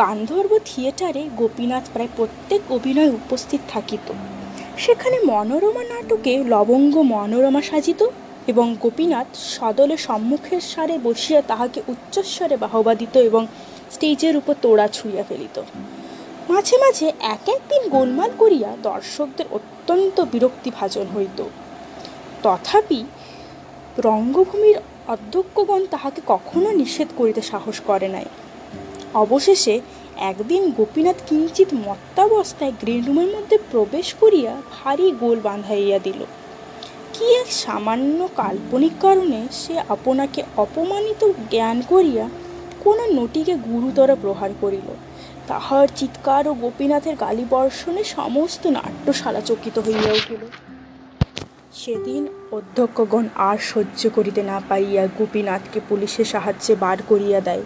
গান্ধর্ব থিয়েটারে গোপীনাথ প্রায় প্রত্যেক অভিনয়ে উপস্থিত থাকিত। সেখানে মনোরমা নাটকে লবঙ্গ মনোরমা সাজিত এবং গোপীনাথ সদলে সম্মুখের সারে বসিয়া তাহাকে উচ্চস্বরে বাহবা দিত এবং স্টেজের উপর তোড়া ছুঁইয়া ফেলিত। মাঝে মাঝে এক একদিন গোলমাল করিয়া দর্শকদের অত্যন্ত বিরক্তিভাজন হইত। তথাপি রঙ্গভূমির অধ্যক্ষগণ তাহাকে কখনো নিষেধ করিতে সাহস করে নাই। অবশেষে একদিন গোপীনাথ কিঞ্চিত মত্তাবস্থায় রুমের মধ্যে প্রবেশ করিয়া ভারী গোল বাঁধাইয়া দিল। কি এক সামান্য কাল্পনিক কারণে সে আপনাকে অপমানিত জ্ঞান করিয়া কোনো নটিকে গুরুতর প্রহার করিল। তাহার চিৎকার ও গোপীনাথের গালিবর্ষণে সমস্ত নাট্যশালা চকিত হইয়া উঠিল। সেদিন অধ্যক্ষগণ আর সহ্য করিতে না পাইয়া গোপীনাথকে পুলিশের সাহায্যে বার করিয়া দেয়।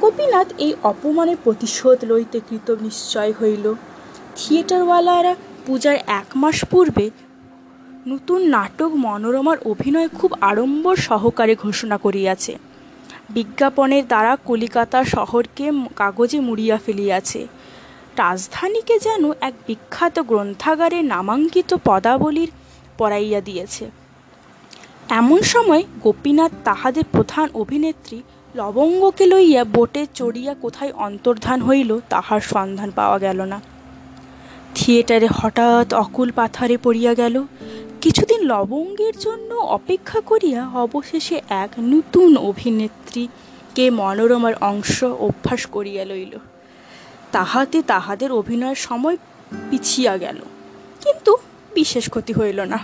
গোপীনাথ এই অপমানের প্রতিশোধ লইতে কৃত নিশ্চয় হইল। থিয়েটারওয়ালারা পূজার এক মাস পূর্বে নতুন নাটক মনোরমার অভিনয় খুব আড়ম্বর সহকারে ঘোষণা করিয়াছে। বিজ্ঞাপনের দ্বারা কলিকাতা শহরকে কাগজে মুড়িয়া ফেলিয়াছে। রাজধানীকে যেন এক বিখ্যাত গ্রন্থাগারে নামাঙ্কিত পদাবলীর পড়াইয়া দিয়েছে। এমন সময় গোপীনাথ তাহাদের প্রধান অভিনেত্রী লবঙ্গকে লইয়া বোটে চড়িয়া কোথায় অন্তর্ধান হইল, তাহার সন্ধান পাওয়া গেল না। থিয়েটারে হঠাৎ অকুল পাথারে পড়িয়া গেল। কিছুদিন লবঙ্গের জন্য অপেক্ষা করিয়া অবশেষে এক নূতন অভিনেত্রীকে মনোরমার অংশ অভ্যাস করিয়া লইল। তাহাতে তাহাদের অভিনয়ের সময় পিছিয়া গেল। কিন্তু বিশেষ ক্ষতি হইল না।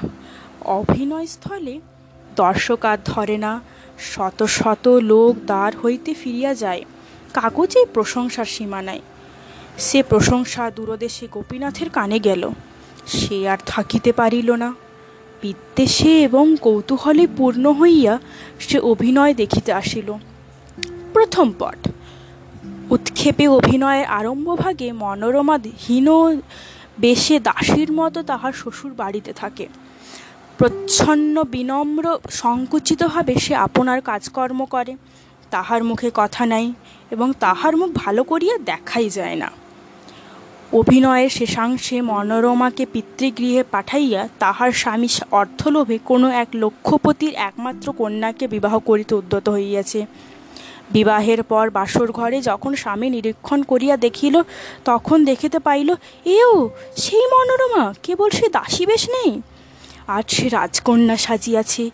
অভিনয়স্থলে দর্শক আর ধরে না। শত শত লোক দ্বার হইতে ফিরিয়া যায় কাগজে প্রশংসার সীমা নাই সে প্রশংসা দূরদেশে গোপীনাথের কানে গেল। সে আর থাকিতে পারিল না। বিদ্বেষে এবং কৌতূহলে পূর্ণ হইয়া সে অভিনয় দেখিতে আসিল। প্রথম পট, উৎক্ষেপে অভিনয়ের আরম্ভভাগে মনোরমা হীন বেশে দাসীর মতো তাহার শ্বশুর বাড়িতে থাকে। প্রচ্ছন্ন, বিনম্র সংকুচিতভাবে সে আপনার কাজকর্ম করে। তাহার মুখে কথা নাই এবং তাহার মুখ ভালো করিয়া দেখাই যায় না। অভিনয়ের শেষাংশে মনোরমাকে পিতৃগৃহে পাঠাইয়া তাহার স্বামী অর্থলোভে কোনো এক লক্ষ্যপতির একমাত্র কন্যাকে বিবাহ করিতে উদ্যত হইয়াছে। বিবাহের পর বাসর ঘরে যখন স্বামী নিরীক্ষণ করিয়া দেখিল, তখন দেখিতে পাইল, এও, সেই মনোরমা! কেবল সে দাসী বেশ নেই? আজ সে রাজকন্যা সাজিয়াছে।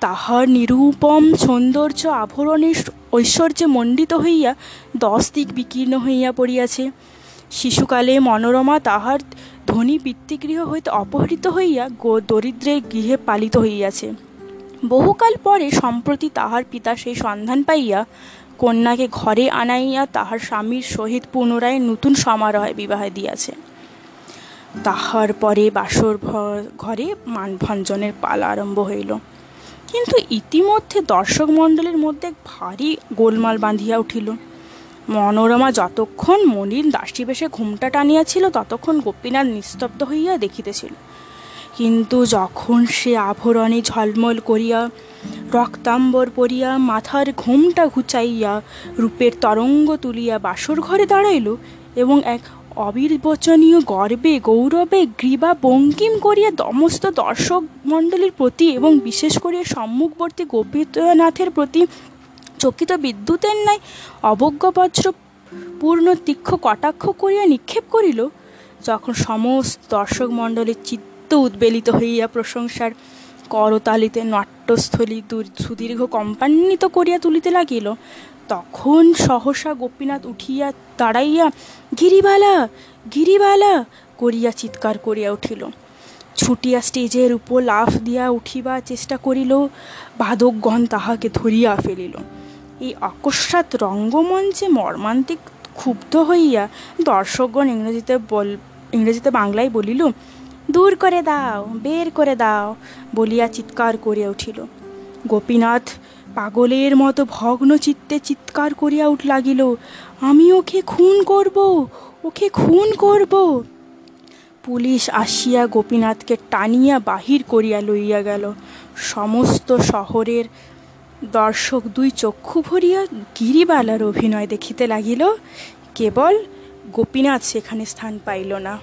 তাহার নিরূপম সৌন্দর্য আভরণের ঐশ্বর্যে মণ্ডিত হইয়া দশ দিক বিকীর্ণ হইয়া পড়িয়াছে। শিশুকালে মনোরমা তাহার ধনী পিতৃগৃহ হইতে অপহৃত হইয়া গো দরিদ্রের গৃহে পালিত হইয়াছে। বহুকাল পরে সম্প্রতি তাহার পিতা সেই সন্ধান পাইয়া কন্যাকে ঘরে আনাইয়া তাহার স্বামীর সহিত পুনরায় নতুন সমারোহে বিবাহ দিয়াছে। তাহার পরে বাসর ঘরে মানভঞ্জনের পালা আরম্ভ হইল। কিন্তু ইতিমধ্যে দর্শক মণ্ডলের মধ্যে ভারী গোলমাল বাঁধিয়া উঠিল। মনোরমা যতক্ষণ মনির দাসী বেশে ঘুমটা টানিয়াছিল, ততক্ষণ গোপীনাথ নিস্তব্ধ হইয়া দেখিতেছিল। কিন্তু যখন সে আভরণে ঝলমল করিয়া, রক্তাম্বর পরিয়া, মাথার ঘুমটা ঘুচাইয়া, রূপের তরঙ্গ তুলিয়া বাসর ঘরে দাঁড়াইল এবং এক অবির্বচনীয় গর্বে, গৌরবে গ্রীবা বঙ্কিম করিয়া সমস্ত দর্শক মণ্ডলীর প্রতি এবং বিশেষ করিয়া সম্মুখবর্তী গোপীনাথের প্রতি চকিত বিদ্যুতের ন্যায় অবজ্ঞবজ্র পূর্ণ তীক্ষ্ণ কটাক্ষ করিয়া নিক্ষেপ করিল, যখন সমস্ত দর্শক মণ্ডলীর চিত্ত উদ্বেলিত হইয়া প্রশংসার করতালিতে নাট্যস্থলী সুদীর্ঘ কম্পান্বিত করিয়া তুলিতে লাগিল। তখন সহসা গোপীনাথ উঠিয়া দাঁড়াইয়া, গিরিবালা গিরিবালা! করিয়া চিৎকার করিয়া উঠিল। ছুটিয়া স্টেজের উপর লাফ দিয়া উঠিবার চেষ্টা করিল, বাদকগণ তাহাকে ধরিয়া ফেলিল। এই অকস্মাৎ রঙ্গমঞ্চে মর্মান্তিক ক্ষুব্ধ হইয়া দর্শকগণ ইংরেজিতে বল ইংরেজিতে বাংলায় বলিল দূর করে দাও, বের করে দাও, বলিয়া চিৎকার করিয়া উঠিল। গোপীনাথ পাগলের মতো ভগ্ন চিত্তে চিৎকার করিয়া উঠ লাগিল, আমি ওকে খুন করব, ওকে খুন করব। পুলিশ আসিয়া গোপীনাথকে টানিয়া বাহির করিয়া লইয়া গেল। সমস্ত শহরের দর্শক দুই চক্ষু ভরিয়া গিরিবালার অভিনয় দেখিতে লাগিল। কেবল গোপীনাথ সেখানে স্থান পাইল না।